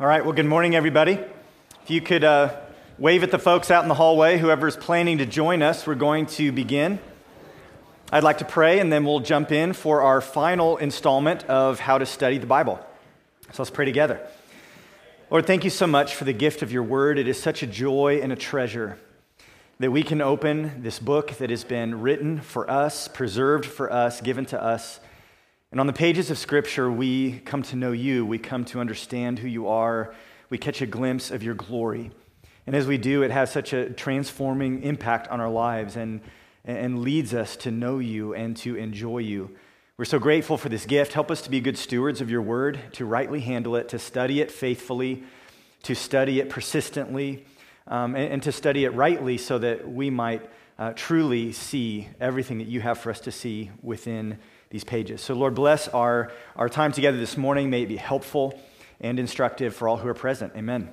All right, well, good morning, everybody. If you could uh, wave at the folks out in the hallway, whoever's planning to join us, we're going to begin. I'd like to pray, and then we'll jump in for our final installment of how to study the Bible. So let's pray together. Lord, thank you so much for the gift of your word. It is such a joy and a treasure that we can open this book that has been written for us, preserved for us, given to us and on the pages of Scripture, we come to know you. We come to understand who you are. We catch a glimpse of your glory. And as we do, it has such a transforming impact on our lives and, and leads us to know you and to enjoy you. We're so grateful for this gift. Help us to be good stewards of your word, to rightly handle it, to study it faithfully, to study it persistently, um, and, and, to study it rightly so that we might uh, truly see everything that you have for us to see within these pages. So, Lord, bless our, our time together this morning. May it be helpful and instructive for all who are present. Amen.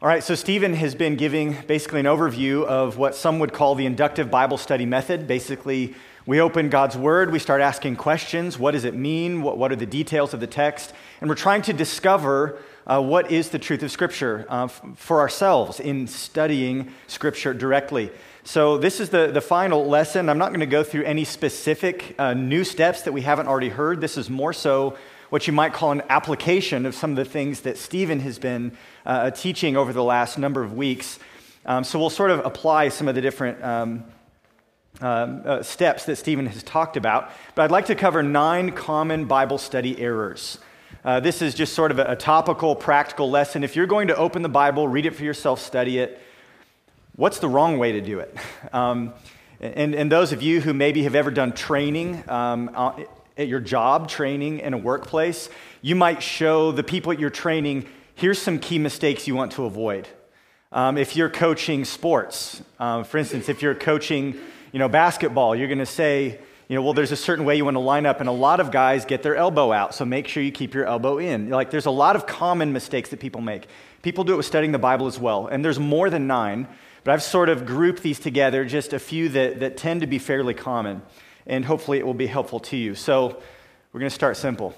All right, so Stephen has been giving basically an overview of what some would call the inductive Bible study method. Basically, we open God's Word, we start asking questions. What does it mean? What, what are the details of the text? And we're trying to discover uh, what is the truth of Scripture uh, f- for ourselves in studying Scripture directly. So, this is the, the final lesson. I'm not going to go through any specific uh, new steps that we haven't already heard. This is more so what you might call an application of some of the things that Stephen has been uh, teaching over the last number of weeks. Um, so, we'll sort of apply some of the different um, um, uh, steps that Stephen has talked about. But I'd like to cover nine common Bible study errors. Uh, this is just sort of a, a topical, practical lesson. If you're going to open the Bible, read it for yourself, study it, what's the wrong way to do it? Um, and, and those of you who maybe have ever done training um, at your job, training in a workplace, you might show the people at your training here's some key mistakes you want to avoid. Um, if you're coaching sports, um, for instance, if you're coaching you know, basketball, you're going to say, you know, well, there's a certain way you want to line up, and a lot of guys get their elbow out, so make sure you keep your elbow in. Like, there's a lot of common mistakes that people make. People do it with studying the Bible as well, and there's more than nine. But I've sort of grouped these together, just a few that, that tend to be fairly common, and hopefully it will be helpful to you. So we're going to start simple.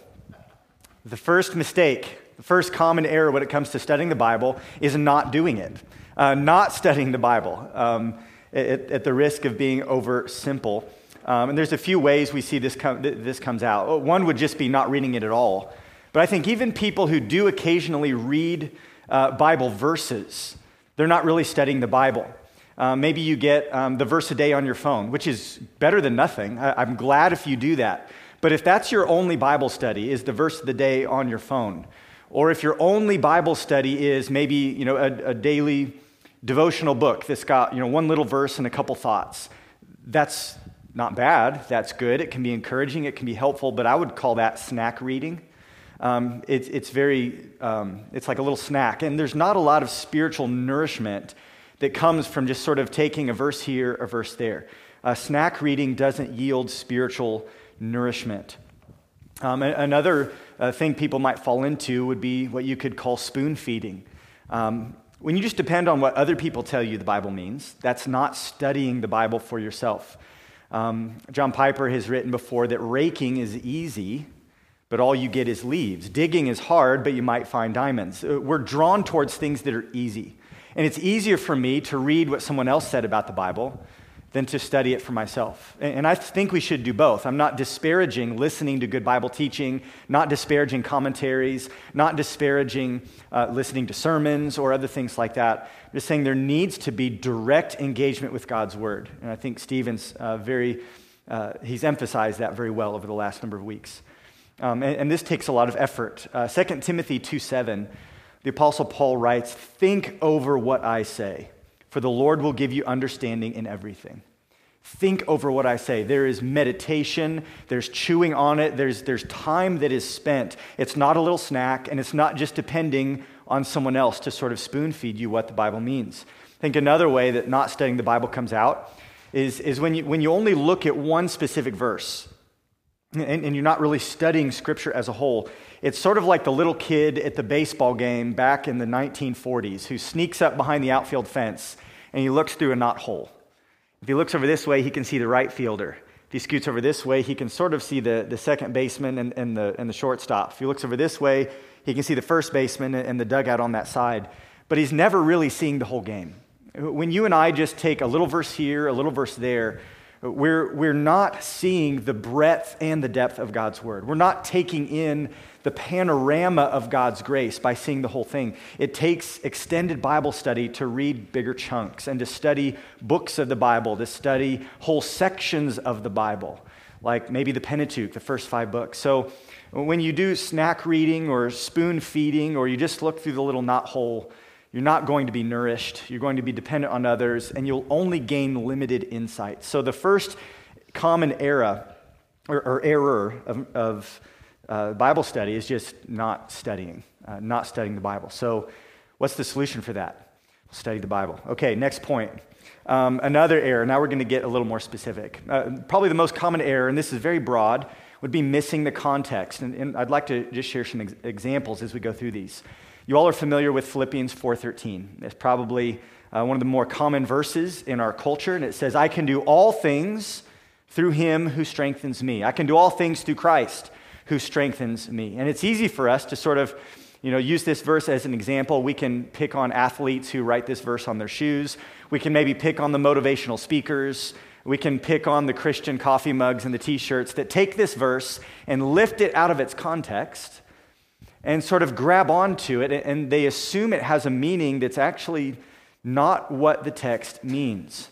The first mistake, the first common error when it comes to studying the Bible is not doing it, uh, not studying the Bible um, at, at, the risk of being over simple. Um, and there's a few ways we see this, com- this comes out. One would just be not reading it at all. But I think even people who do occasionally read uh, Bible verses, they're not really studying the Bible. Uh, maybe you get um, the verse a day on your phone, which is better than nothing. I, am glad if you do that. But if that's your only Bible study, is the verse of the day on your phone, or if your only Bible study is maybe you know a, a daily devotional book that's got you know one little verse and a couple thoughts, that's not bad. That's good. It can be encouraging. It can be helpful. But I would call that snack reading. Um, it's, it's very, um, it's like a little snack. And there's not a lot of spiritual nourishment that comes from just sort of taking a verse here, a verse there. Uh, snack reading doesn't yield spiritual nourishment. Um, another uh, thing people might fall into would be what you could call spoon feeding. Um, when you just depend on what other people tell you the Bible means, that's not studying the Bible for yourself. Um, John Piper has written before that raking is easy, but all you get is leaves. Digging is hard, but you might find diamonds. Uh, we're drawn towards things that are easy. And it's easier for me to read what someone else said about the Bible than to study it for myself. And I think we should do both. I'm not disparaging listening to good Bible teaching, not disparaging commentaries, not disparaging uh, listening to sermons or other things like that. I'm just saying there needs to be direct engagement with God's Word. And I think Stephen's uh, very, uh, he's emphasized that very well over the last number of weeks. Um, and, and, this takes a lot of effort. Uh, 2 Timothy 2 7, the Apostle Paul writes, Think over what I say, for the Lord will give you understanding in everything. Think over what I say. There is meditation, there's chewing on it, there's, there's time that is spent. It's not a little snack, and it's not just depending on someone else to sort of spoon feed you what the Bible means. I think another way that not studying the Bible comes out is, is when, you, when you only look at one specific verse and, and, you're not really studying Scripture as a whole. It's sort of like the little kid at the baseball game back in the 1940s who sneaks up behind the outfield fence and he looks through a knot hole. If he looks over this way, he can see the right fielder. If he scoots over this way, he can sort of see the, the second baseman and, and, the, and the shortstop. If he looks over this way, he can see the first baseman and the dugout on that side, but he's never really seeing the whole game. When you and I just take a little verse here, a little verse there, we're, we're not seeing the breadth and the depth of God's word. We're not taking in the panorama of God's grace by seeing the whole thing. It takes extended Bible study to read bigger chunks and to study books of the Bible, to study whole sections of the Bible, like maybe the Pentateuch, the first five books. So when you do snack reading or spoon feeding, or you just look through the little knot hole, you're not going to be nourished. You're going to be dependent on others, and you'll only gain limited insight. So, the first common error or, or error of, of uh, Bible study is just not studying, uh, not studying the Bible. So, what's the solution for that? Study the Bible. Okay, next point. Um, another error. Now we're going to get a little more specific. Uh, probably the most common error, and this is very broad, would be missing the context. And, and I'd like to just share some ex- examples as we go through these. You all are familiar with Philippians 4:13. It's probably uh, one of the more common verses in our culture, and it says, "I can do all things through him who strengthens me. I can do all things through Christ who strengthens me." And it's easy for us to sort of you know, use this verse as an example. We can pick on athletes who write this verse on their shoes. We can maybe pick on the motivational speakers. We can pick on the Christian coffee mugs and the t shirts that take this verse and lift it out of its context and sort of grab onto it, and they assume it has a meaning that's actually not what the text means.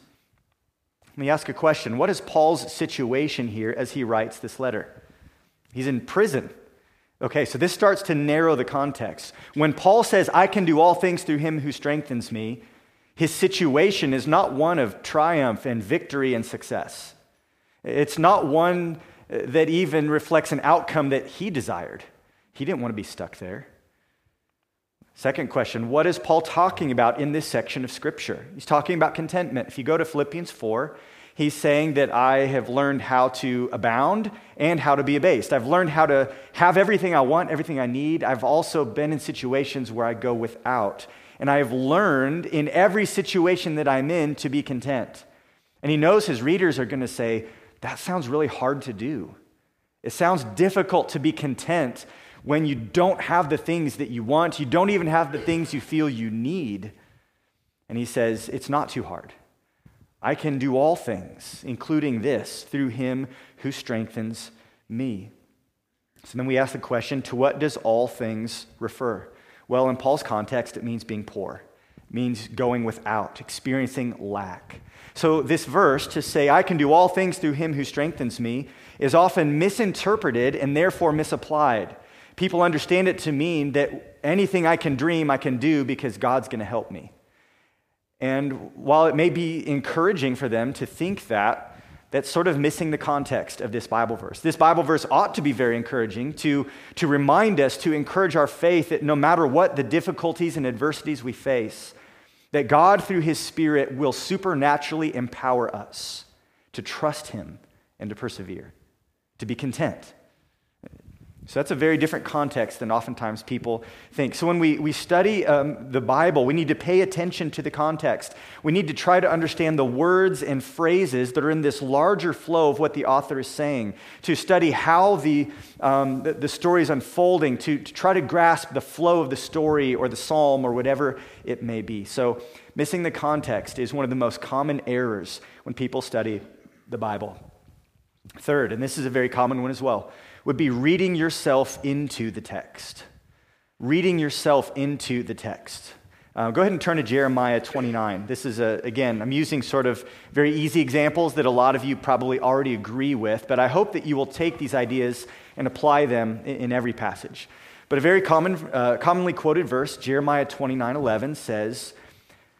Let me ask a question What is Paul's situation here as he writes this letter? He's in prison. Okay, so this starts to narrow the context. When Paul says, I can do all things through him who strengthens me, his situation is not one of triumph and victory and success. It's not one that even reflects an outcome that he desired. He didn't want to be stuck there. Second question What is Paul talking about in this section of Scripture? He's talking about contentment. If you go to Philippians 4, he's saying that I have learned how to abound and how to be abased. I've learned how to have everything I want, everything I need. I've also been in situations where I go without. And I have learned in every situation that I'm in to be content. And he knows his readers are going to say, That sounds really hard to do. It sounds difficult to be content when you don't have the things that you want, you don't even have the things you feel you need. And he says, It's not too hard. I can do all things, including this, through him who strengthens me. So then we ask the question to what does all things refer? Well, in Paul's context, it means being poor, it means going without, experiencing lack. So, this verse to say, I can do all things through him who strengthens me, is often misinterpreted and therefore misapplied people understand it to mean that anything I can dream, I can do because God's going to help me. And while it may be encouraging for them to think that, that's sort of missing the context of this Bible verse. This Bible verse ought to be very encouraging to, to remind us, to encourage our faith that no matter what the difficulties and adversities we face, that God, through His Spirit, will supernaturally empower us to trust Him and to persevere, to be content. So that's a very different context than oftentimes people think. So when we, we study um, the Bible, we need to pay attention to the context. We need to try to understand the words and phrases that are in this larger flow of what the author is saying, to study how the, um, the, the, story is unfolding, to, to try to grasp the flow of the story or the psalm or whatever it may be. So missing the context is one of the most common errors when people study the Bible. Third, and this is a very common one as well would be reading yourself into the text. Reading yourself into the text. Uh, go ahead and turn to Jeremiah 29. This is, a, again, I'm using sort of very easy examples that a lot of you probably already agree with, but I hope that you will take these ideas and apply them in, in every passage. But a very common, uh, commonly quoted verse, Jeremiah 29 11, says,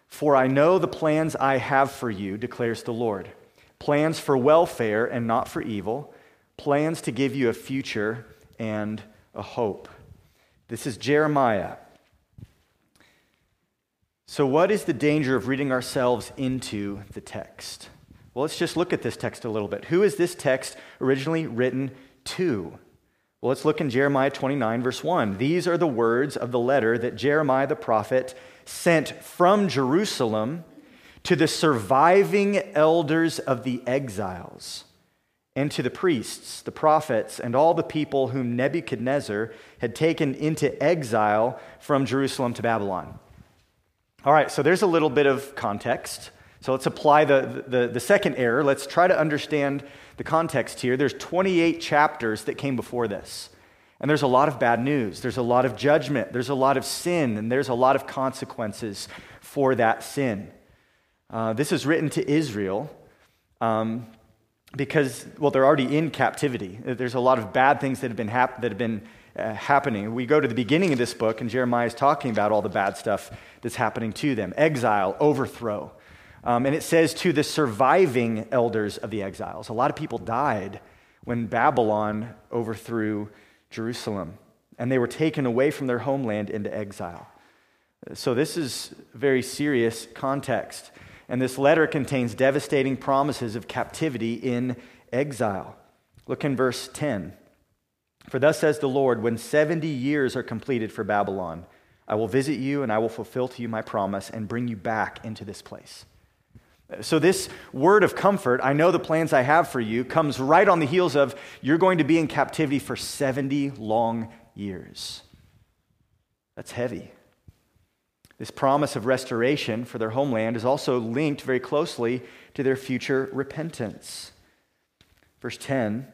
For I know the plans I have for you, declares the Lord plans for welfare and not for evil plans to give you a future and a hope. This is Jeremiah. So, what is the danger of reading ourselves into the text? Well, let's just look at this text a little bit. Who is this text originally written to? Well, let's look in Jeremiah 29, verse 1. These are the words of the letter that Jeremiah the prophet sent from Jerusalem to the surviving elders of the exiles and to the priests, the prophets, and all the people whom Nebuchadnezzar had taken into exile from Jerusalem to Babylon. All right, so there's a little bit of context. So let's apply the, the, the, second error. Let's try to understand the context here. There's 28 chapters that came before this. And there's a lot of bad news. There's a lot of judgment. There's a lot of sin. And there's a lot of consequences for that sin. Uh, this is written to Israel. Um, because, well, they're already in captivity. There's a lot of bad things that have been, hap- that have been uh, happening. We go to the beginning of this book, and Jeremiah is talking about all the bad stuff that's happening to them exile, overthrow. Um, and it says to the surviving elders of the exiles. A lot of people died when Babylon overthrew Jerusalem, and they were taken away from their homeland into exile. So, this is very serious context. And this letter contains devastating promises of captivity in exile. Look in verse 10. For thus says the Lord, when 70 years are completed for Babylon, I will visit you and I will fulfill to you my promise and bring you back into this place. So, this word of comfort, I know the plans I have for you, comes right on the heels of you're going to be in captivity for 70 long years. That's heavy. This promise of restoration for their homeland is also linked very closely to their future repentance. Verse 10,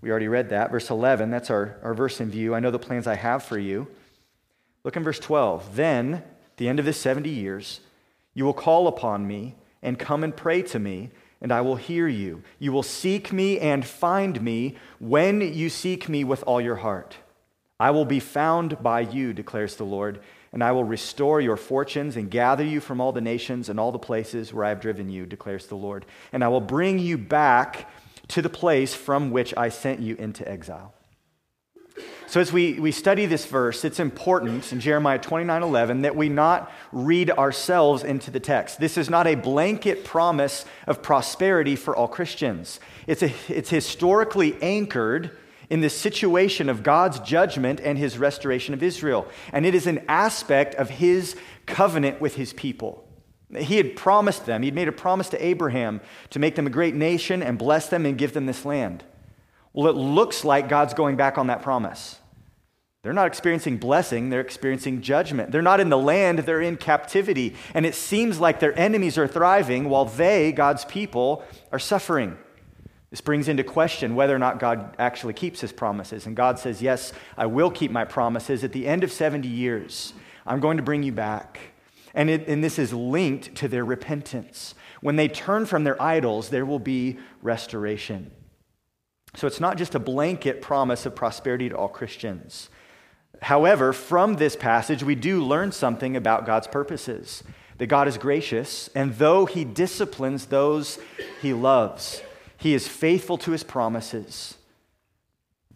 we already read that. Verse 11, that's our, our verse in view. I know the plans I have for you. Look in verse 12. Then, at the end of this 70 years, you will call upon me and come and pray to me, and I will hear you. You will seek me and find me when you seek me with all your heart. I will be found by you, declares the Lord and I will restore your fortunes and gather you from all the nations and all the places where I have driven you, declares the Lord. And I will bring you back to the place from which I sent you into exile. So, as we, we study this verse, it's important in Jeremiah 29 11 that we not read ourselves into the text. This is not a blanket promise of prosperity for all Christians, it's, a, it's historically anchored in the situation of God's judgment and his restoration of Israel. And it is an aspect of his covenant with his people. He had promised them, he'd made a promise to Abraham to make them a great nation and bless them and give them this land. Well, it looks like God's going back on that promise. They're not experiencing blessing, they're experiencing judgment. They're not in the land, they're in captivity. And it seems like their enemies are thriving while they, God's people, are suffering. This brings into question whether or not God actually keeps his promises. And God says, Yes, I will keep my promises. At the end of 70 years, I'm going to bring you back. And, it, and this is linked to their repentance. When they turn from their idols, there will be restoration. So it's not just a blanket promise of prosperity to all Christians. However, from this passage, we do learn something about God's purposes that God is gracious, and though he disciplines those he loves, he is faithful to his promises.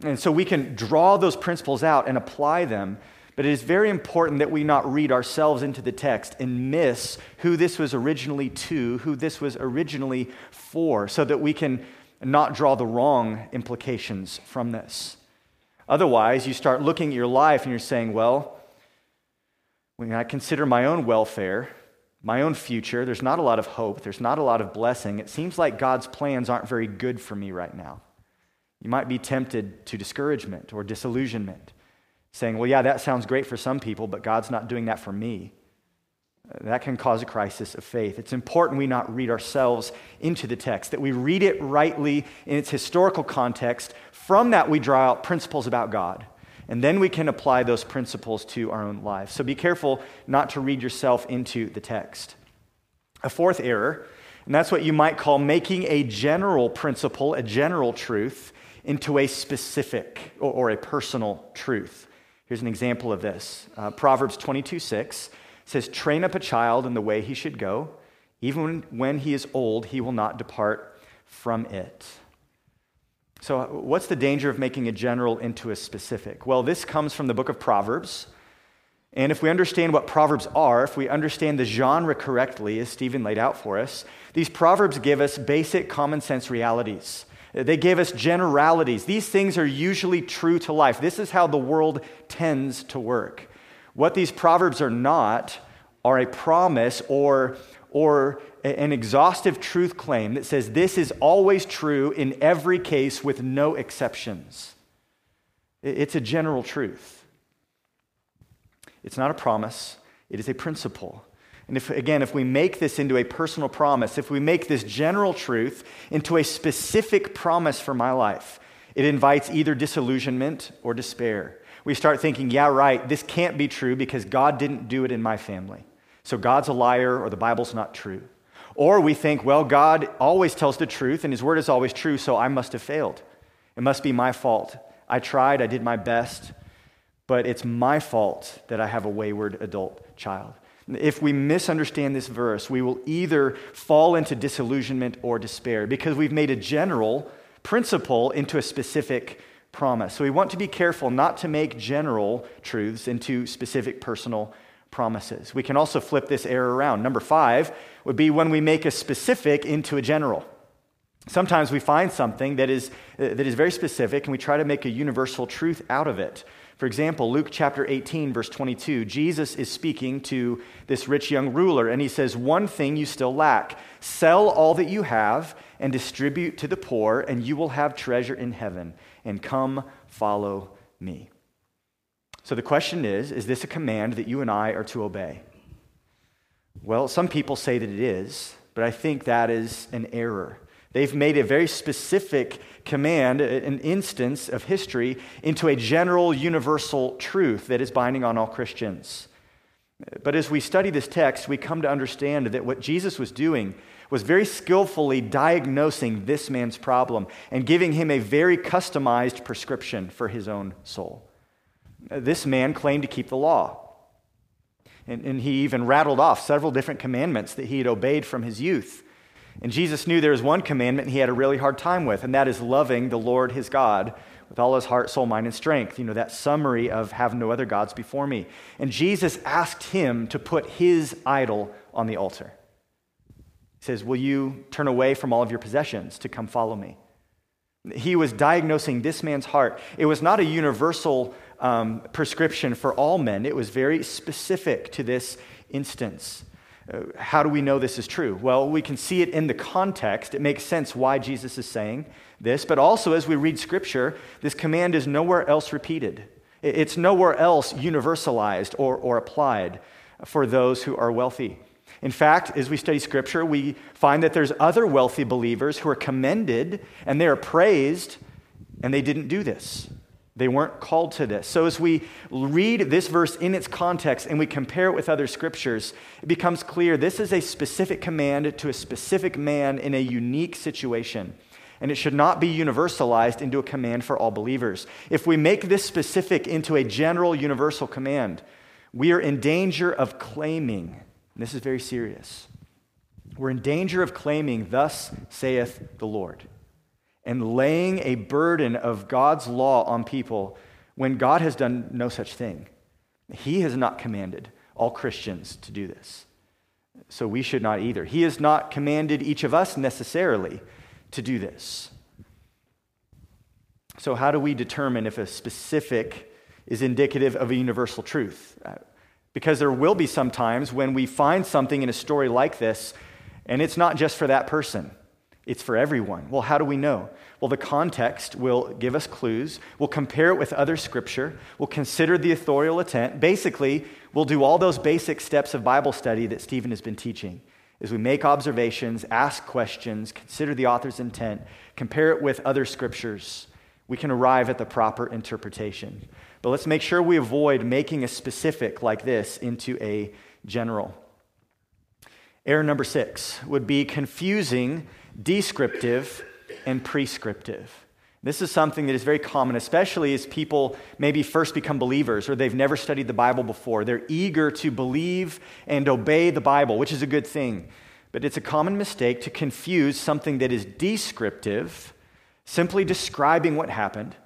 And so we can draw those principles out and apply them, but it is very important that we not read ourselves into the text and miss who this was originally to, who this was originally for, so that we can not draw the wrong implications from this. Otherwise, you start looking at your life and you're saying, well, when I consider my own welfare, my own future. There's not a lot of hope. There's not a lot of blessing. It seems like God's plans aren't very good for me right now. You might be tempted to discouragement or disillusionment, saying, Well, yeah, that sounds great for some people, but God's not doing that for me. That can cause a crisis of faith. It's important we not read ourselves into the text, that we read it rightly in its historical context. From that, we draw out principles about God. And then we can apply those principles to our own lives. So be careful not to read yourself into the text. A fourth error, and that's what you might call making a general principle, a general truth, into a specific or, or a personal truth. Here's an example of this uh, Proverbs 22 6 says, Train up a child in the way he should go. Even when, when he is old, he will not depart from it. So, what's the danger of making a general into a specific? Well, this comes from the book of Proverbs. And if we understand what Proverbs are, if we understand the genre correctly, as Stephen laid out for us, these Proverbs give us basic common sense realities. They give us generalities. These things are usually true to life. This is how the world tends to work. What these Proverbs are not are a promise or or an exhaustive truth claim that says this is always true in every case with no exceptions. It's a general truth. It's not a promise, it is a principle. And if, again, if we make this into a personal promise, if we make this general truth into a specific promise for my life, it invites either disillusionment or despair. We start thinking, yeah, right, this can't be true because God didn't do it in my family. So God's a liar or the Bible's not true. Or we think, well, God always tells the truth and his word is always true, so I must have failed. It must be my fault. I tried, I did my best, but it's my fault that I have a wayward adult child. If we misunderstand this verse, we will either fall into disillusionment or despair because we've made a general principle into a specific promise. So we want to be careful not to make general truths into specific personal promises. We can also flip this error around. Number five would be when we make a specific into a general. Sometimes we find something that is, uh, that is very specific and we try to make a universal truth out of it. For example, Luke chapter 18, verse 22, Jesus is speaking to this rich young ruler, and he says, One thing you still lack sell all that you have and distribute to the poor, and you will have treasure in heaven. And come follow me. So the question is Is this a command that you and I are to obey? Well, some people say that it is, but I think that is an error. They've made a very specific command, an instance of history, into a general universal truth that is binding on all Christians. But as we study this text, we come to understand that what Jesus was doing was very skillfully diagnosing this man's problem and giving him a very customized prescription for his own soul. This man claimed to keep the law. And, and he even rattled off several different commandments that he had obeyed from his youth. And Jesus knew there was one commandment he had a really hard time with, and that is loving the Lord his God with all his heart, soul, mind, and strength. You know, that summary of have no other gods before me. And Jesus asked him to put his idol on the altar. He says, Will you turn away from all of your possessions to come follow me? He was diagnosing this man's heart. It was not a universal um, prescription for all men, it was very specific to this instance. Uh, how do we know this is true? Well, we can see it in the context. It makes sense why Jesus is saying this, but also as we read Scripture, this command is nowhere else repeated. It's nowhere else universalized or, or applied for those who are wealthy. In fact, as we study Scripture, we find that there's other wealthy believers who are commended and they are praised, and they didn't do this. They weren't called to this. So, as we read this verse in its context and we compare it with other scriptures, it becomes clear this is a specific command to a specific man in a unique situation. And it should not be universalized into a command for all believers. If we make this specific into a general universal command, we are in danger of claiming, this is very serious, we're in danger of claiming, Thus saith the Lord and laying a burden of God's law on people when God has done no such thing. He has not commanded all Christians to do this. So we should not either. He has not commanded each of us necessarily to do this. So, how do we determine if a specific is indicative of a universal truth? Uh, because there will be some times when we find something in a story like this, and it's not just for that person. It's for everyone. Well, how do we know? Well, the context will give us clues. We'll compare it with other scripture. We'll consider the authorial intent. Basically, we'll do all those basic steps of Bible study that Stephen has been teaching. As we make observations, ask questions, consider the author's intent, compare it with other scriptures, we can arrive at the proper interpretation. But let's make sure we avoid making a specific like this into a general. Error number six would be confusing descriptive and prescriptive. This is something that is very common, especially as people maybe first become believers or they've never studied the Bible before. They're eager to believe and obey the Bible, which is a good thing. But it's a common mistake to confuse something that is descriptive, simply describing what happened,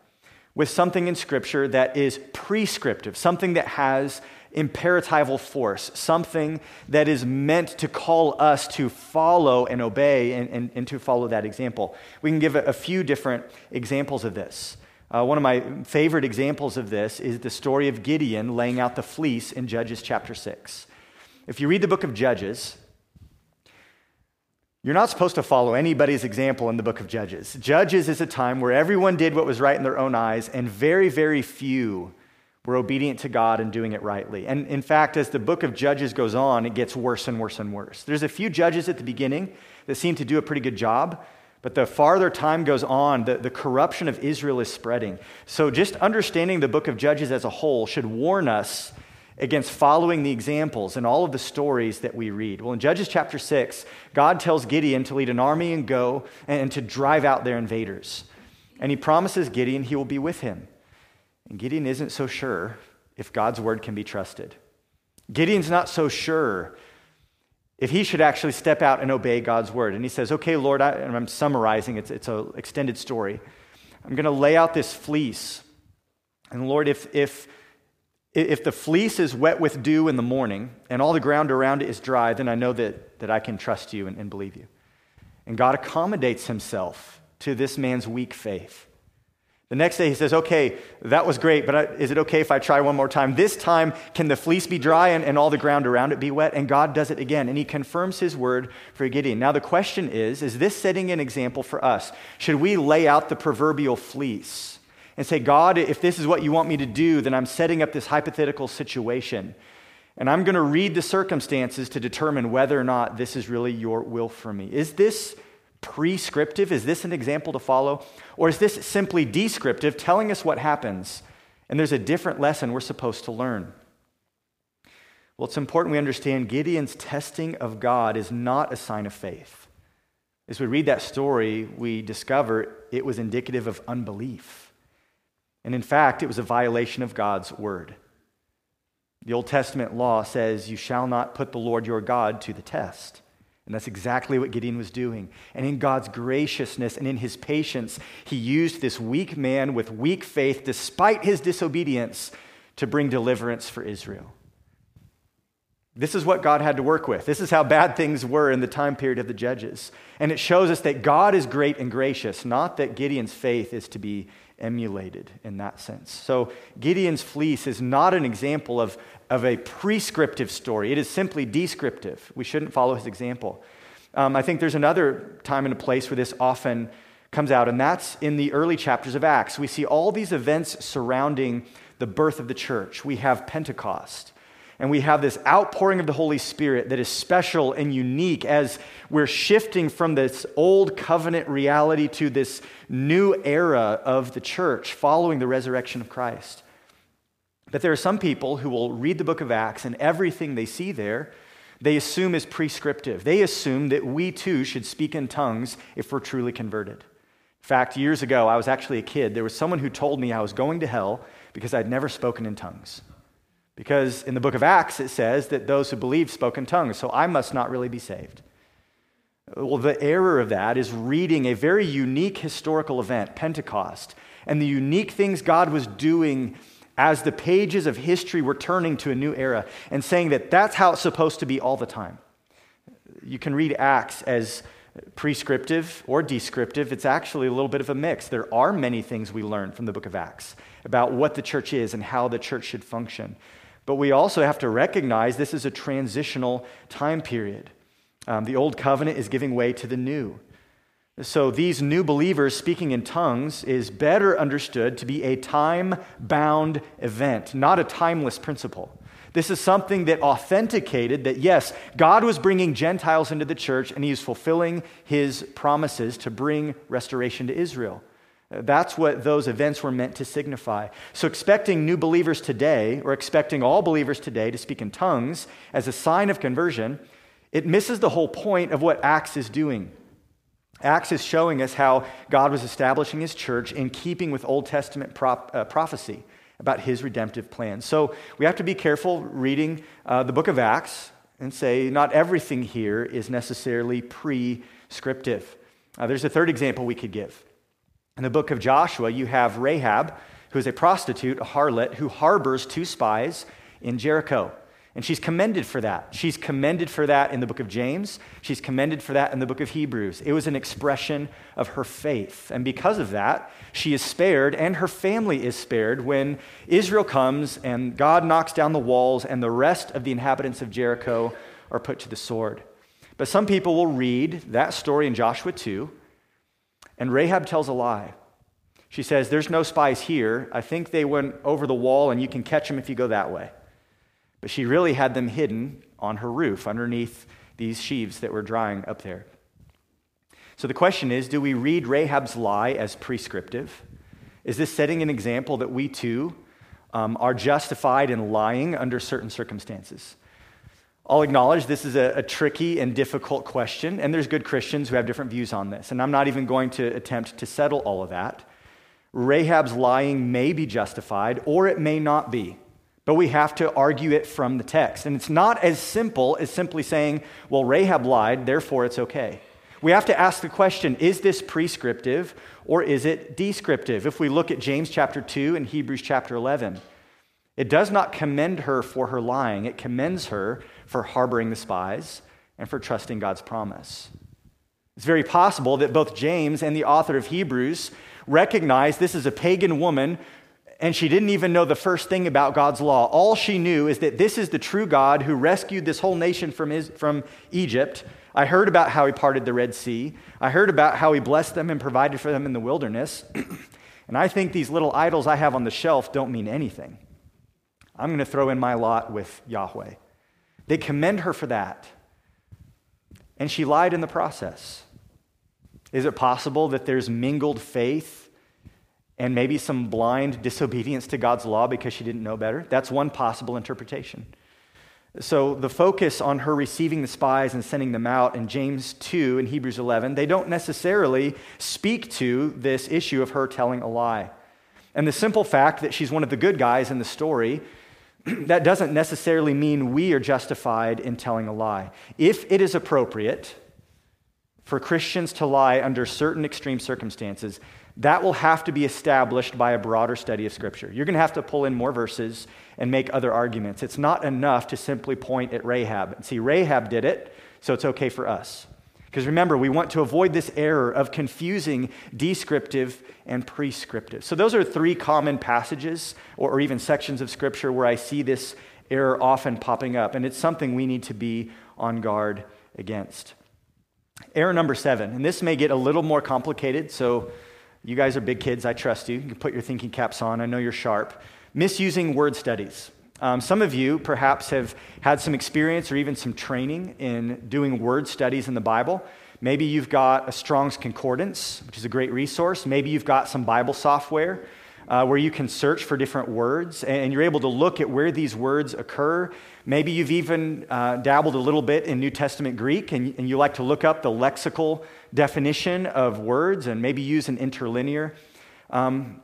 with something in Scripture that is prescriptive, something that has imperatival force, something that is meant to call us to follow and obey and, and, and to follow that example. We can give a, a few different examples of this. Uh, one of my favorite examples of this is the story of Gideon laying out the fleece in Judges chapter 6. If you read the book of Judges, You're not supposed to follow anybody's example in the book of Judges. Judges is a time where everyone did what was right in their own eyes, and very, very few were obedient to God and doing it rightly. And in fact, as the book of Judges goes on, it gets worse and worse and worse. There's a few judges at the beginning that seem to do a pretty good job, but the farther time goes on, the, the corruption of Israel is spreading. So just understanding the book of Judges as a whole should warn us against following the examples and all of the stories that we read. Well, in Judges chapter 6, God tells Gideon to lead an army and go and to drive out their invaders. And he promises Gideon he will be with him. And Gideon isn't so sure if God's word can be trusted. Gideon's not so sure if he should actually step out and obey God's word. And he says, Okay, Lord, I, and I'm summarizing, it's, it's an extended story. I'm going to lay out this fleece. And Lord, if, if, if the fleece is wet with dew in the morning and all the ground around it is dry, then I know that, that I can trust you and, and believe you. And God accommodates himself to this man's weak faith. The next day he says, Okay, that was great, but is it okay if I try one more time? This time, can the fleece be dry and, and, all the ground around it be wet? And God does it again, and he confirms his word for Gideon. Now, the question is Is this setting an example for us? Should we lay out the proverbial fleece and say, God, if this is what you want me to do, then I'm setting up this hypothetical situation. And I'm going to read the circumstances to determine whether or not this is really your will for me. Is this prescriptive? Is this an example to follow? Or is this simply descriptive, telling us what happens? And there's a different lesson we're supposed to learn. Well, it's important we understand Gideon's testing of God is not a sign of faith. As we read that story, we discover it was indicative of unbelief. And in fact, it was a violation of God's word. The Old Testament law says, You shall not put the Lord your God to the test. And that's exactly what Gideon was doing. And in God's graciousness and in his patience, he used this weak man with weak faith, despite his disobedience, to bring deliverance for Israel. This is what God had to work with. This is how bad things were in the time period of the judges. And it shows us that God is great and gracious, not that Gideon's faith is to be emulated in that sense. So Gideon's fleece is not an example of, of a prescriptive story, it is simply descriptive. We shouldn't follow his example. Um, I think there's another time and a place where this often comes out, and that's in the early chapters of Acts. We see all these events surrounding the birth of the church. We have Pentecost. And we have this outpouring of the Holy Spirit that is special and unique as we're shifting from this old covenant reality to this new era of the church following the resurrection of Christ. But there are some people who will read the book of Acts and everything they see there, they assume is prescriptive. They assume that we too should speak in tongues if we're truly converted. In fact, years ago, I was actually a kid. There was someone who told me I was going to hell because I'd never spoken in tongues. Because in the book of Acts, it says that those who believe spoke in tongues, so I must not really be saved. Well, the error of that is reading a very unique historical event, Pentecost, and the unique things God was doing as the pages of history were turning to a new era, and saying that that's how it's supposed to be all the time. You can read Acts as prescriptive or descriptive. It's actually a little bit of a mix. There are many things we learn from the book of Acts about what the church is and how the church should function. But we also have to recognize this is a transitional time period. Um, the old covenant is giving way to the new. So, these new believers speaking in tongues is better understood to be a time bound event, not a timeless principle. This is something that authenticated that, yes, God was bringing Gentiles into the church and he is fulfilling his promises to bring restoration to Israel. That's what those events were meant to signify. So, expecting new believers today, or expecting all believers today to speak in tongues as a sign of conversion, it misses the whole point of what Acts is doing. Acts is showing us how God was establishing his church in keeping with Old Testament prop, uh, prophecy about his redemptive plan. So, we have to be careful reading uh, the book of Acts and say not everything here is necessarily prescriptive. Uh, there's a third example we could give. In the book of Joshua, you have Rahab, who is a prostitute, a harlot, who harbors two spies in Jericho. And she's commended for that. She's commended for that in the book of James. She's commended for that in the book of Hebrews. It was an expression of her faith. And because of that, she is spared and her family is spared when Israel comes and God knocks down the walls and the rest of the inhabitants of Jericho are put to the sword. But some people will read that story in Joshua 2, and Rahab tells a lie. She says, There's no spies here. I think they went over the wall, and you can catch them if you go that way. But she really had them hidden on her roof underneath these sheaves that were drying up there. So the question is do we read Rahab's lie as prescriptive? Is this setting an example that we too um, are justified in lying under certain circumstances? I'll acknowledge this is a, a, tricky and difficult question, and there's good Christians who have different views on this, and I'm not even going to attempt to settle all of that. Rahab's lying may be justified, or it may not be, but we have to argue it from the text. And it's not as simple as simply saying, well, Rahab lied, therefore it's okay. We have to ask the question is this prescriptive or is it descriptive? If we look at James chapter 2 and Hebrews chapter 11, it does not commend her for her lying, it commends her for harboring the spies and for trusting God's promise. It's very possible that both James and the author of Hebrews recognize this is a pagan woman and she didn't even know the first thing about God's law. All she knew is that this is the true God who rescued this whole nation from, his, from Egypt I heard about how he parted the Red Sea. I heard about how he blessed them and provided for them in the wilderness. and I think these little idols I have on the shelf don't mean anything. I'm going to throw in my lot with Yahweh. They commend her for that. And she lied in the process. Is it possible that there's mingled faith and maybe some blind disobedience to God's law because she didn't know better? That's one possible interpretation. So the focus on her receiving the spies and sending them out in James 2 and Hebrews 11, they don't necessarily speak to this issue of her telling a lie. And the simple fact that she's one of the good guys in the story, that doesn't necessarily mean we are justified in telling a lie. If it is appropriate for Christians to lie under certain extreme circumstances, that will have to be established by a broader study of Scripture. You're going to have to pull in more verses and make other arguments. It's not enough to simply point at Rahab and see, Rahab did it, so it's okay for us. Because remember, we want to avoid this error of confusing descriptive and prescriptive. So, those are three common passages or, or even sections of Scripture where I see this error often popping up, and it's something we need to be on guard against. Error number seven, and this may get a little more complicated, so you guys are big kids. I trust you. You can put your thinking caps on. I know you're sharp. Misusing word studies. Um, some of you perhaps have had some experience or even some training in doing word studies in the Bible. Maybe you've got a Strong's Concordance, which is a great resource. Maybe you've got some Bible software uh, where you can search for different words and you're able to look at where these words occur. Maybe you've even uh, dabbled a little bit in New Testament Greek and, and you like to look up the lexical definition of words and maybe use an interlinear. Um,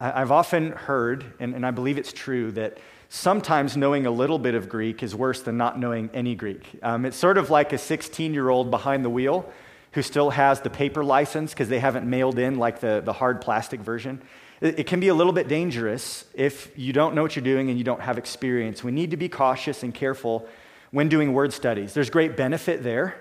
I, I've often heard, and, and I believe it's true, that sometimes knowing a little bit of Greek is worse than not knowing any Greek. Um, it's sort of like a 16 year old behind the wheel who still has the paper license because they haven't mailed in like the, the hard plastic version. It, can be a little bit dangerous if you don't know what you're doing and you don't have experience. We need to be cautious and careful when doing word studies. There's great benefit there,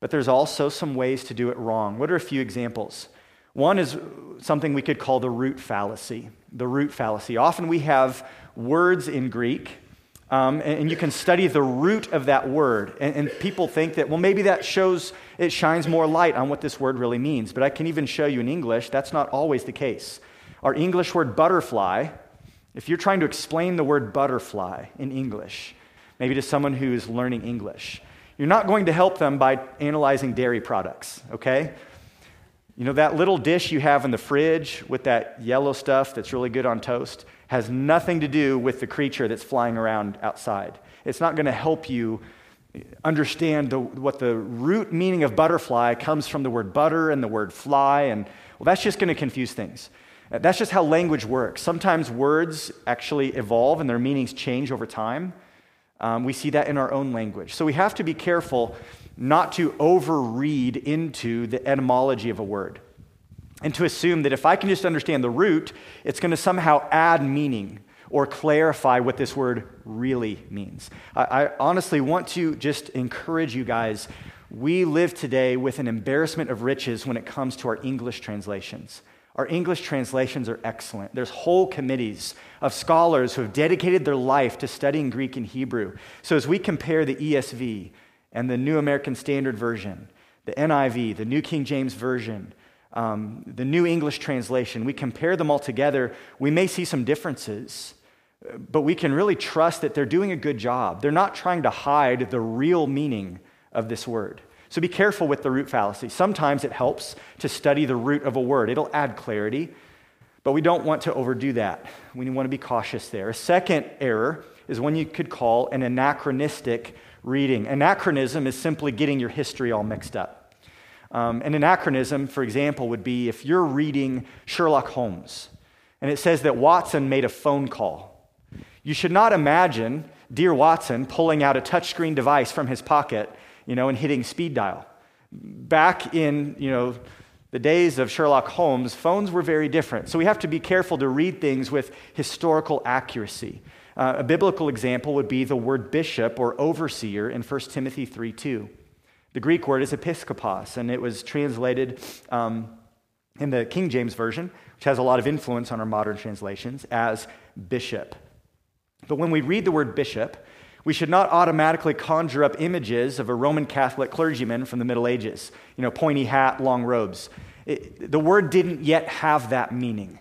but there's also some ways to do it wrong. What are a few examples? One is something we could call the root fallacy. The root fallacy. Often we have words in Greek um, and, and, you can study the root of that word. And, and, people think that, well, maybe that shows, it shines more light on what this word really means. But I can even show you in English, that's not always the case. Our English word butterfly, if you're trying to explain the word butterfly in English, maybe to someone who is learning English, you're not going to help them by analyzing dairy products, okay? You know, that little dish you have in the fridge with that yellow stuff that's really good on toast has nothing to do with the creature that's flying around outside. It's not going to help you understand the, what the root meaning of butterfly comes from the word butter and the word fly. And well, that's just going to confuse things. That's just how language works. Sometimes words actually evolve and their meanings change over time. Um, we see that in our own language. So we have to be careful not to overread into the etymology of a word and to assume that if I can just understand the root, it's going to somehow add meaning or clarify what this word really means. I, I, honestly want to just encourage you guys. We live today with an embarrassment of riches when it comes to our English translations. Our English translations are excellent. There's whole committees of scholars who have dedicated their life to studying Greek and Hebrew. So as we compare the ESV, and the New American Standard Version, the NIV, the New King James Version, um, the New English Translation, we compare them all together, we may see some differences, but we can really trust that they're doing a good job. They're not trying to hide the real meaning of this word. So be careful with the root fallacy. Sometimes it helps to study the root of a word, it'll add clarity, but we don't want to overdo that. We want to be cautious there. A second error is one you could call an anachronistic reading. Anachronism is simply getting your history all mixed up. Um, an anachronism, for example, would be if you're reading Sherlock Holmes and it says that Watson made a phone call. You should not imagine dear Watson pulling out a touchscreen device from his pocket you know, and hitting speed dial. Back in, you know, the days of Sherlock Holmes, phones were very different. So we have to be careful to read things with historical accuracy. Uh, a biblical example would be the word bishop or overseer in 1 Timothy 3 2. The Greek word is episkopos, and it was translated um, in the King James Version, which has a lot of influence on our modern translations, as bishop. But when we read the word bishop, we should not automatically conjure up images of a Roman Catholic clergyman from the Middle Ages, you know, pointy hat, long robes. It, the word didn't yet have that meaning.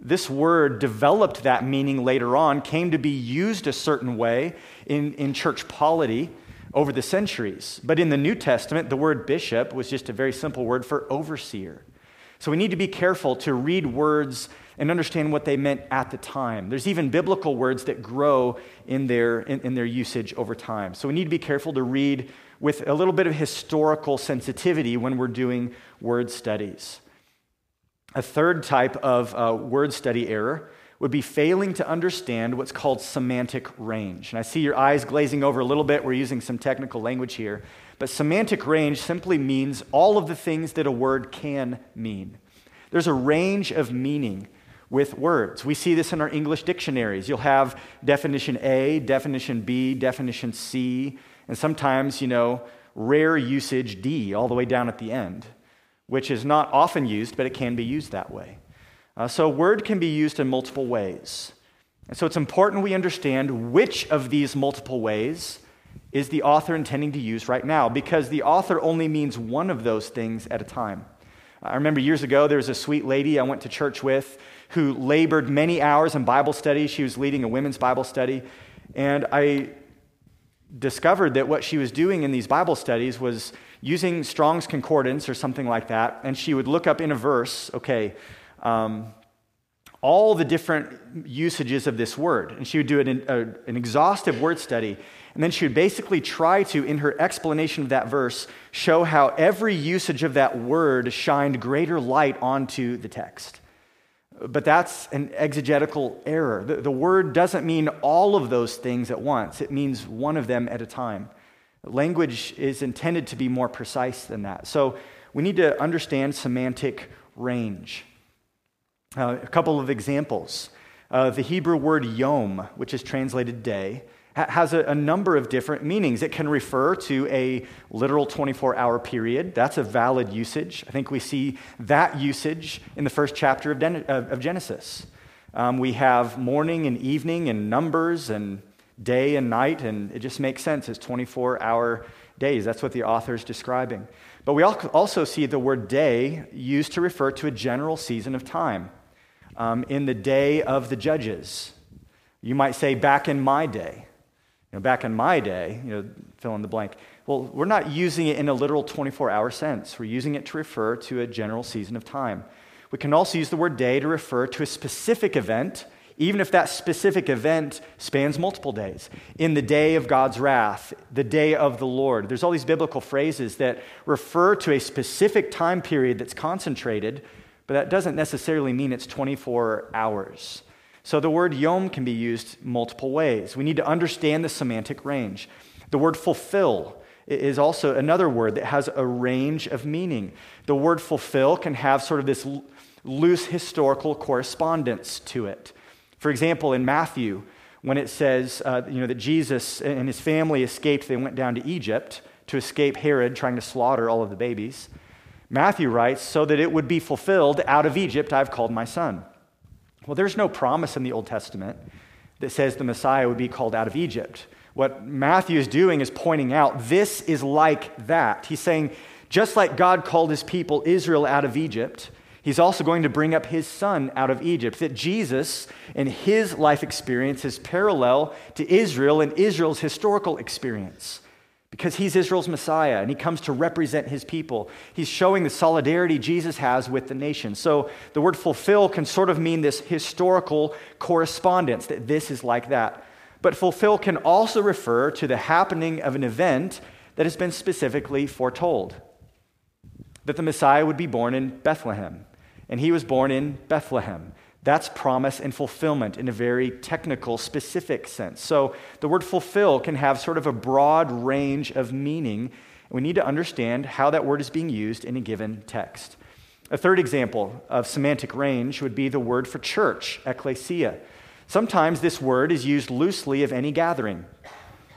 This word developed that meaning later on, came to be used a certain way in, in church polity over the centuries. But in the New Testament, the word bishop was just a very simple word for overseer. So we need to be careful to read words and understand what they meant at the time. There's even biblical words that grow in their, in, in, their usage over time. So we need to be careful to read with a little bit of historical sensitivity when we're doing word studies. A third type of uh, word study error would be failing to understand what's called semantic range. And I see your eyes glazing over a little bit. We're using some technical language here. But semantic range simply means all of the things that a word can mean. There's a range of meaning with words. We see this in our English dictionaries. You'll have definition A, definition B, definition C, and sometimes, you know, rare usage D all the way down at the end, which is not often used, but it can be used that way. Uh, so, word can be used in multiple ways. And so, it's important we understand which of these multiple ways is the author intending to use right now? Because the author only means one of those things at a time. I remember years ago, there was a sweet lady I went to church with who labored many hours in Bible study. She was leading a women's Bible study. And I discovered that what she was doing in these Bible studies was using Strong's Concordance or something like that. And she would look up in a verse, okay, um, all the different usages of this word. And she would do an, a, an exhaustive word study. And then she would basically try to, in her explanation of that verse, show how every usage of that word shined greater light onto the text. But that's an exegetical error. The, the word doesn't mean all of those things at once, it means one of them at a time. Language is intended to be more precise than that. So we need to understand semantic range. Uh, a couple of examples. Uh, the Hebrew word yom, which is translated day, has a, a, number of different meanings. It can refer to a literal 24 hour period. That's a valid usage. I think we see that usage in the first chapter of, Den- of Genesis. Um, we have morning and evening and numbers and day and night, and it just makes sense as 24 hour days. That's what the author is describing. But we also see the word day used to refer to a general season of time. Um, in the day of the judges, you might say, back in my day. You know, back in my day, you know, fill in the blank. Well, we're not using it in a literal 24 hour sense. We're using it to refer to a general season of time. We can also use the word day to refer to a specific event, even if that specific event spans multiple days. In the day of God's wrath, the day of the Lord. There's all these biblical phrases that refer to a specific time period that's concentrated, but that doesn't necessarily mean it's 24 hours. So the word yom can be used multiple ways. We need to understand the semantic range. The word fulfill is also another word that has a range of meaning. The word fulfill can have sort of this loose historical correspondence to it. For example, in Matthew, when it says uh, you know, that Jesus and his family escaped, they went down to Egypt to escape Herod trying to slaughter all of the babies. Matthew writes, so that it would be fulfilled, out of Egypt I've called my son. Well, there's no promise in the Old Testament that says the Messiah would be called out of Egypt. What Matthew is doing is pointing out this is like that. He's saying, just like God called his people Israel out of Egypt, he's also going to bring up his son out of Egypt. That Jesus and his life experience is parallel to Israel and Israel's historical experience because he's Israel's Messiah and he comes to represent his people. He's showing the solidarity Jesus has with the nation. So the word fulfill can sort of mean this historical correspondence, that this is like that. But fulfill can also refer to the happening of an event that has been specifically foretold that the Messiah would be born in Bethlehem. And he was born in Bethlehem. That's promise and fulfillment in a very technical, specific sense. So the word fulfill can have sort of a broad range of meaning. We need to understand how that word is being used in a given text. A third example of semantic range would be the word for church, ecclesia. Sometimes this word is used loosely of any gathering.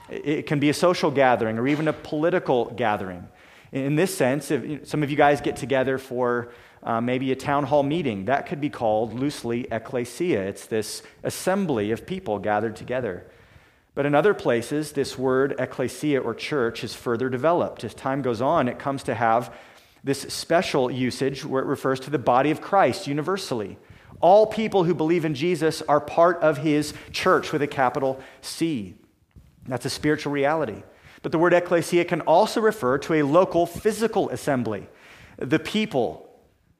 It can be a social gathering or even a political gathering. In this sense, if some of you guys get together for uh, maybe a town hall meeting. That could be called loosely ecclesia. It's this assembly of people gathered together. But in other places, this word ecclesia or church is further developed. As time goes on, it comes to have this special usage where it refers to the body of Christ universally. All people who believe in Jesus are part of his church with a capital C. That's a spiritual reality. But the word ecclesia can also refer to a local physical assembly. The people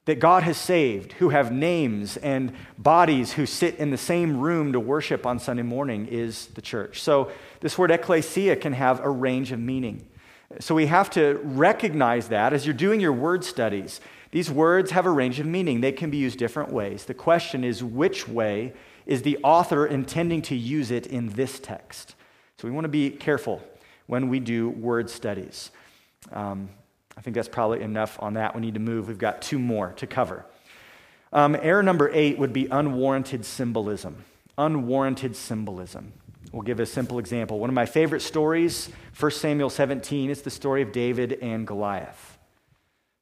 that God has saved, who have names and bodies who sit in the same room to worship on Sunday morning, is the church. So, this word ecclesia can have a range of meaning. So, we have to recognize that as you're doing your word studies. These words have a range of meaning, they can be used different ways. The question is, which way is the author intending to use it in this text? So, we want to be careful when we do word studies. Um, I think that's probably enough on that. We need to move. We've got two more to cover. Um, error number eight would be unwarranted symbolism. Unwarranted symbolism. We'll give a simple example. One of my favorite stories, 1 Samuel 17, is the story of David and Goliath.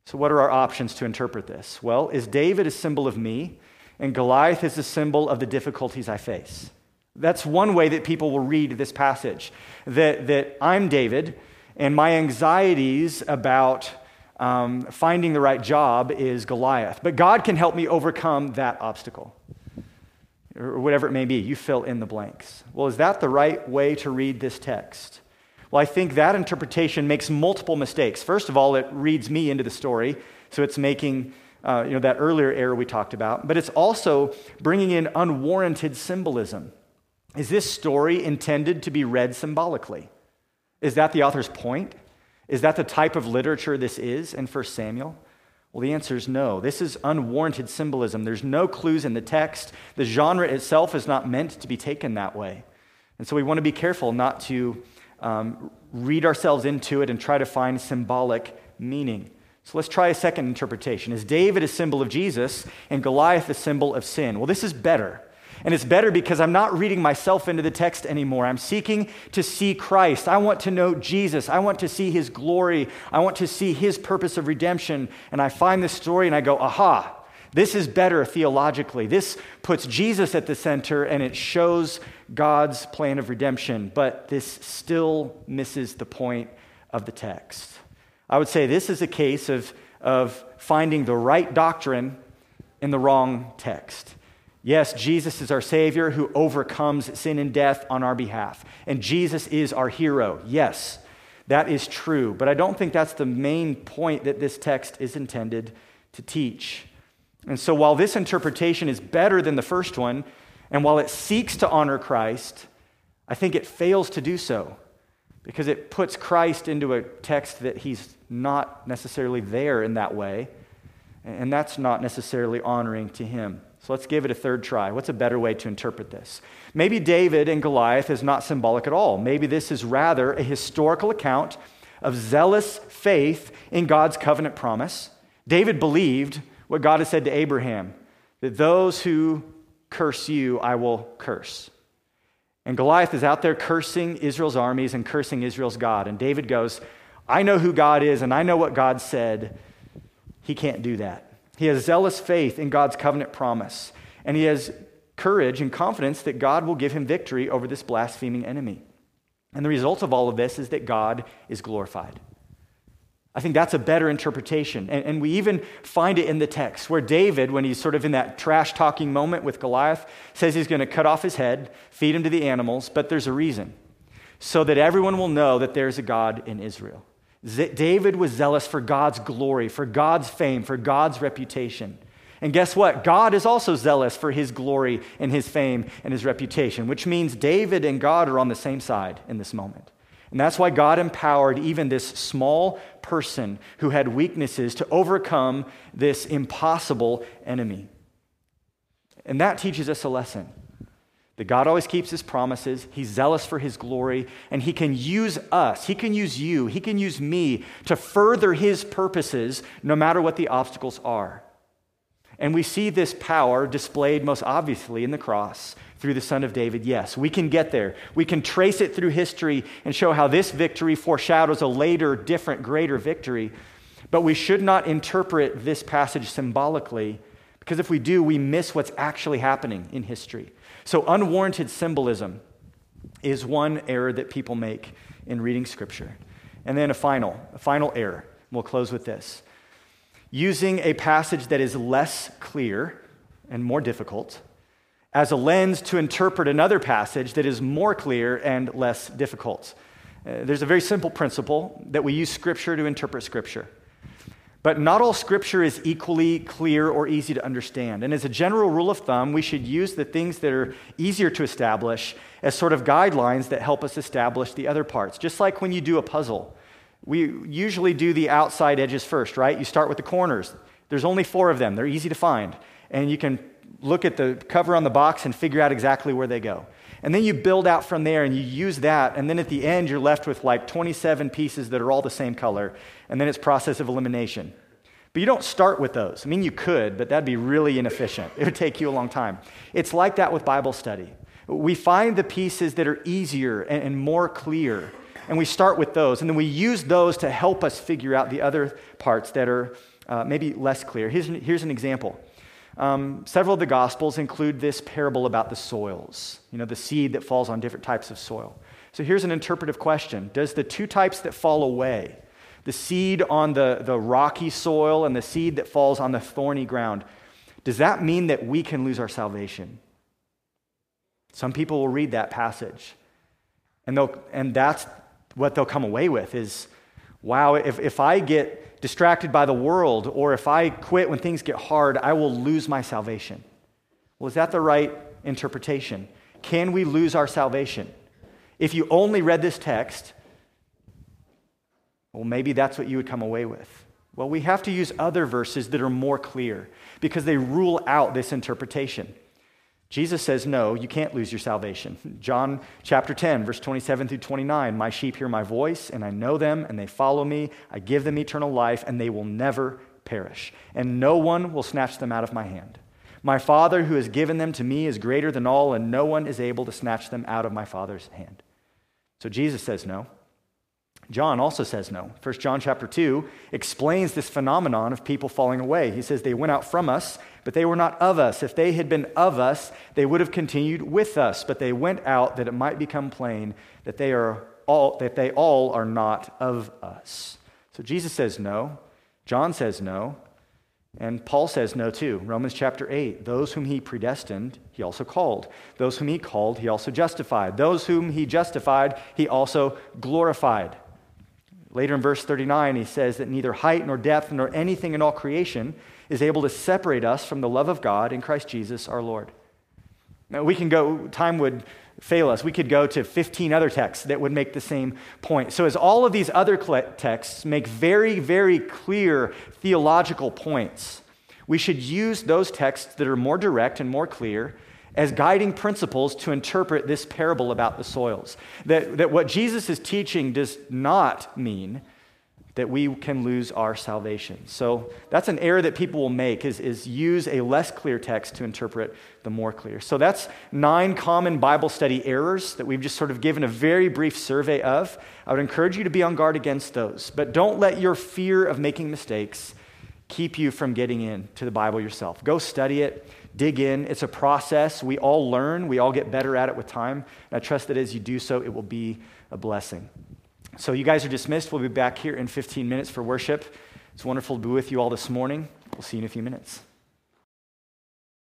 So, what are our options to interpret this? Well, is David a symbol of me, and Goliath is a symbol of the difficulties I face? That's one way that people will read this passage. That, that I'm David, and my anxieties about um, finding the right job is Goliath. But God can help me overcome that obstacle, or whatever it may be. You fill in the blanks. Well, is that the right way to read this text? Well, I think that interpretation makes multiple mistakes. First of all, it reads me into the story, so it's making uh, you know, that earlier error we talked about, but it's also bringing in unwarranted symbolism. Is this story intended to be read symbolically? Is that the author's point? Is that the type of literature this is in 1 Samuel? Well, the answer is no. This is unwarranted symbolism. There's no clues in the text. The genre itself is not meant to be taken that way. And so we want to be careful not to um, read ourselves into it and try to find symbolic meaning. So let's try a second interpretation. Is David a symbol of Jesus and Goliath a symbol of sin? Well, this is better. And it's better because I'm not reading myself into the text anymore. I'm seeking to see Christ. I want to know Jesus. I want to see his glory. I want to see his purpose of redemption. And I find this story and I go, aha, this is better theologically. This puts Jesus at the center and it shows God's plan of redemption, but this still misses the point of the text. I would say this is a case of, of finding the right doctrine in the wrong text. Yes, Jesus is our Savior who overcomes sin and death on our behalf. And Jesus is our hero. Yes, that is true. But I don't think that's the main point that this text is intended to teach. And so while this interpretation is better than the first one, and while it seeks to honor Christ, I think it fails to do so because it puts Christ into a text that he's not necessarily there in that way. And that's not necessarily honoring to him. So let's give it a third try. What's a better way to interpret this? Maybe David and Goliath is not symbolic at all. Maybe this is rather a historical account of zealous faith in God's covenant promise. David believed what God had said to Abraham that those who curse you, I will curse. And Goliath is out there cursing Israel's armies and cursing Israel's God. And David goes, I know who God is and I know what God said. He can't do that. He has zealous faith in God's covenant promise, and he has courage and confidence that God will give him victory over this blaspheming enemy. And the result of all of this is that God is glorified. I think that's a better interpretation. And, and, we even find it in the text where David, when he's sort of in that trash talking moment with Goliath, says he's going to cut off his head, feed him to the animals, but there's a reason. So that everyone will know that there's a God in Israel. David was zealous for God's glory, for God's fame, for God's reputation. And guess what? God is also zealous for his glory and his fame and his reputation, which means David and God are on the same side in this moment. And that's why God empowered even this small person who had weaknesses to overcome this impossible enemy. And that teaches us a lesson that God always keeps his promises, he's zealous for his glory, and he can use us, he can use you, he can use me to further his purposes no matter what the obstacles are. And we see this power displayed most obviously in the cross through the Son of David. Yes, we can get there. We can trace it through history and show how this victory foreshadows a later, different, greater victory. But we should not interpret this passage symbolically, because if we do, we miss what's actually happening in history. So, unwarranted symbolism is one error that people make in reading Scripture. And then a final, a final error. We'll close with this using a passage that is less clear and more difficult as a lens to interpret another passage that is more clear and less difficult. Uh, there's a very simple principle that we use Scripture to interpret Scripture. But not all Scripture is equally clear or easy to understand. And as a general rule of thumb, we should use the things that are easier to establish as sort of guidelines that help us establish the other parts. Just like when you do a puzzle, we usually do the outside edges first, right? You start with the corners. There's only four of them, they're easy to find. And you can look at the cover on the box and figure out exactly where they go. And then you build out from there and you use that. And then at the end, you're left with like 27 pieces that are all the same color. And then it's process of elimination. But you don't start with those. I mean, you could, but that'd be really inefficient. It would take you a long time. It's like that with Bible study. We find the pieces that are easier and, more clear, and we start with those. And then we use those to help us figure out the other parts that are uh, maybe less clear. Here's an, here's an example. Um, several of the Gospels include this parable about the soils, you know, the seed that falls on different types of soil. So here's an interpretive question Does the two types that fall away, the seed on the, the rocky soil and the seed that falls on the thorny ground, does that mean that we can lose our salvation? Some people will read that passage, and, they'll, and that's what they'll come away with is, wow, if, if I get distracted by the world, or if I quit when things get hard, I will lose my salvation. Well, is that the right interpretation? Can we lose our salvation? If you only read this text, well, maybe that's what you would come away with. Well, we have to use other verses that are more clear because they rule out this interpretation. Jesus says, No, you can't lose your salvation. John chapter 10, verse 27 through 29 My sheep hear my voice, and I know them, and they follow me. I give them eternal life, and they will never perish, and no one will snatch them out of my hand. My Father, who has given them to me, is greater than all, and no one is able to snatch them out of my Father's hand. So Jesus says, No. John also says no. 1 John chapter 2 explains this phenomenon of people falling away. He says, They went out from us, but they were not of us. If they had been of us, they would have continued with us, but they went out that it might become plain that they are all that they all are not of us. So Jesus says no. John says no. And Paul says no too. Romans chapter 8. Those whom he predestined, he also called. Those whom he called, he also justified. Those whom he justified, he also glorified. Later in verse 39, he says that neither height nor depth nor anything in all creation is able to separate us from the love of God in Christ Jesus our Lord. Now, we can go, time would fail us. We could go to 15 other texts that would make the same point. So, as all of these other texts make very, very clear theological points, we should use those texts that are more direct and more clear as guiding principles to interpret this parable about the soils. That, that what Jesus is teaching does not mean that we can lose our salvation. So that's an error that people will make is, is use a less clear text to interpret the more clear. So that's nine common Bible study errors that we've just sort of given a very brief survey of. I would encourage you to be on guard against those. But don't let your fear of making mistakes keep you from getting into the Bible yourself. Go study it, dig in. It's a process. We all learn, we all get better at it with time. And I trust that as you do so, it will be a blessing. So, you guys are dismissed. We'll be back here in 15 minutes for worship. It's wonderful to be with you all this morning. We'll see you in a few minutes.